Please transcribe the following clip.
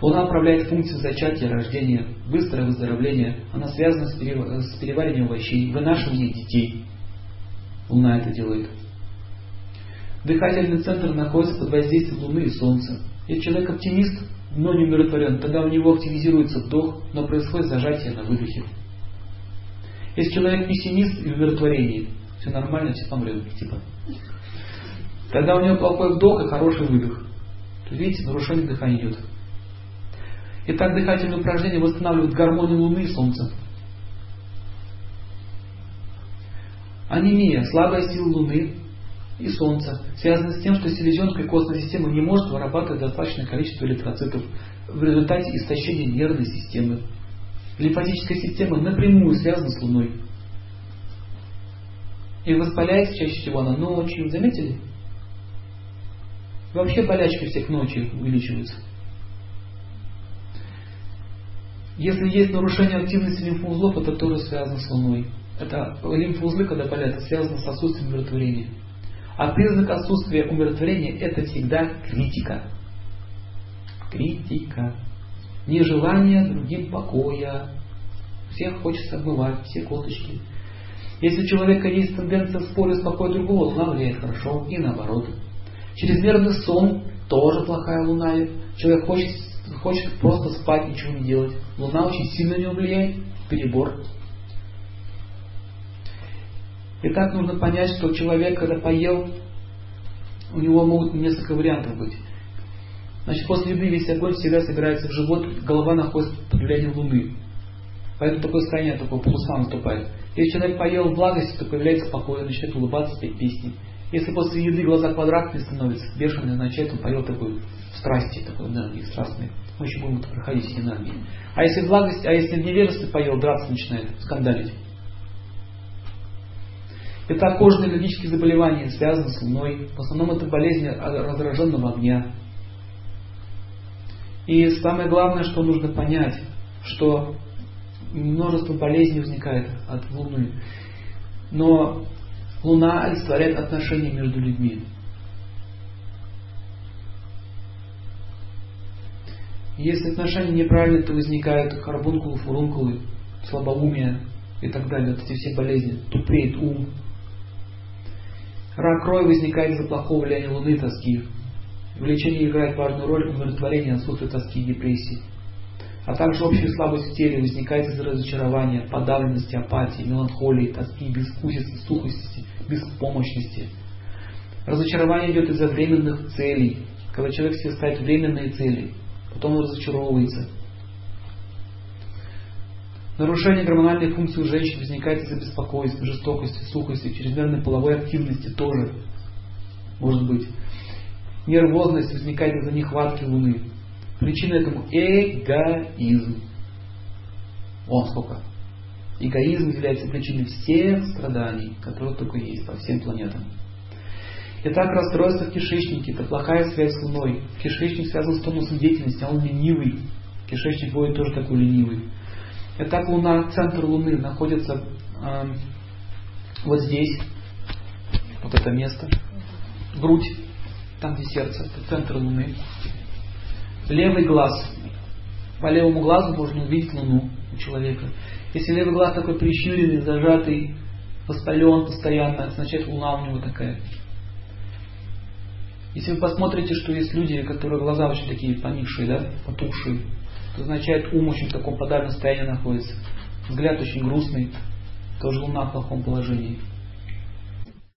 Луна управляет функцией зачатия, рождения, быстрое выздоровление. Она связана с, перевариванием овощей, вынашиванием детей. Луна это делает. Дыхательный центр находится под воздействием Луны и Солнца. Если человек оптимист, но не умиротворен, тогда у него активизируется вдох, но происходит зажатие на выдохе. Если человек пессимист и умиротворение, все нормально, все помрет, типа. Тогда у него плохой вдох и хороший выдох. Видите, нарушение дыхания идет. Итак, дыхательные упражнения восстанавливают гармонию Луны и Солнца. Анемия, слабая сила Луны и Солнца связана с тем, что селезенка и костная система не может вырабатывать достаточное количество эритроцитов в результате истощения нервной системы. Лимфатическая система напрямую связана с Луной. И воспаляется чаще всего она ночью. Заметили? Вообще болячки все к ночи увеличиваются. Если есть нарушение активности лимфоузлов, это тоже связано с Луной. Это лимфоузлы, когда болят, связано с отсутствием умиротворения. А признак отсутствия умиротворения это всегда критика. Критика. Нежелание другим покоя. Всех хочется обмывать, все коточки. Если у человека есть тенденция спорить с покоем другого, луна влияет хорошо и наоборот. Чрезмерный сон тоже плохая луна. Человек хочет, хочет просто спать, ничего не делать. Луна очень сильно на него влияет, перебор. И так нужно понять, что человек, когда поел, у него могут несколько вариантов быть. Значит, после еды весь огонь всегда собирается в живот, голова находится под влиянием Луны. Поэтому такое состояние, такое полусна наступает. Если человек поел в то появляется покой, начинает улыбаться, петь песни. Если после еды глаза квадратные становятся, бешеные, означает, он поел такой страсти, такой энергии страстной. Мы еще будем это проходить эти энергии. А если в а если в поел, драться начинает, скандалить. Это кожные аллергические заболевания, связаны с луной. В основном это болезни раздраженного огня. И самое главное, что нужно понять, что множество болезней возникает от Луны. Но Луна олицетворяет отношения между людьми. Если отношения неправильные, то возникают карбункулы, фурункулы, слабоумие и так далее. Вот эти все болезни. Тупеет ум. Рак крови возникает из-за плохого влияния Луны и тоски. В лечении играет важную роль умиротворение, отсутствие тоски и депрессии а также общая слабость в теле возникает из-за разочарования, подавленности, апатии, меланхолии, тоски, безвкусицы, сухости, беспомощности. Разочарование идет из-за временных целей, когда человек себе ставит временные цели, потом он разочаровывается. Нарушение гормональной функции у женщин возникает из-за беспокойства, жестокости, сухости, чрезмерной половой активности тоже может быть. Нервозность возникает из-за нехватки Луны. Причина этому эгоизм. Вон сколько. Эгоизм является причиной всех страданий, которые только есть по всем планетам. Итак, расстройство в кишечнике – это плохая связь с Луной. Кишечник связан с тонусом деятельности, а он ленивый. Кишечник будет тоже такой ленивый. Итак, Луна, центр Луны находится э, вот здесь, вот это место, грудь, там где сердце, это центр Луны левый глаз. По левому глазу можно увидеть Луну у человека. Если левый глаз такой прищуренный, зажатый, воспален постоянно, означает Луна у него такая. Если вы посмотрите, что есть люди, которые глаза очень такие поникшие, да, потухшие, это означает ум очень в таком подавленном состоянии находится. Взгляд очень грустный, тоже Луна в плохом положении.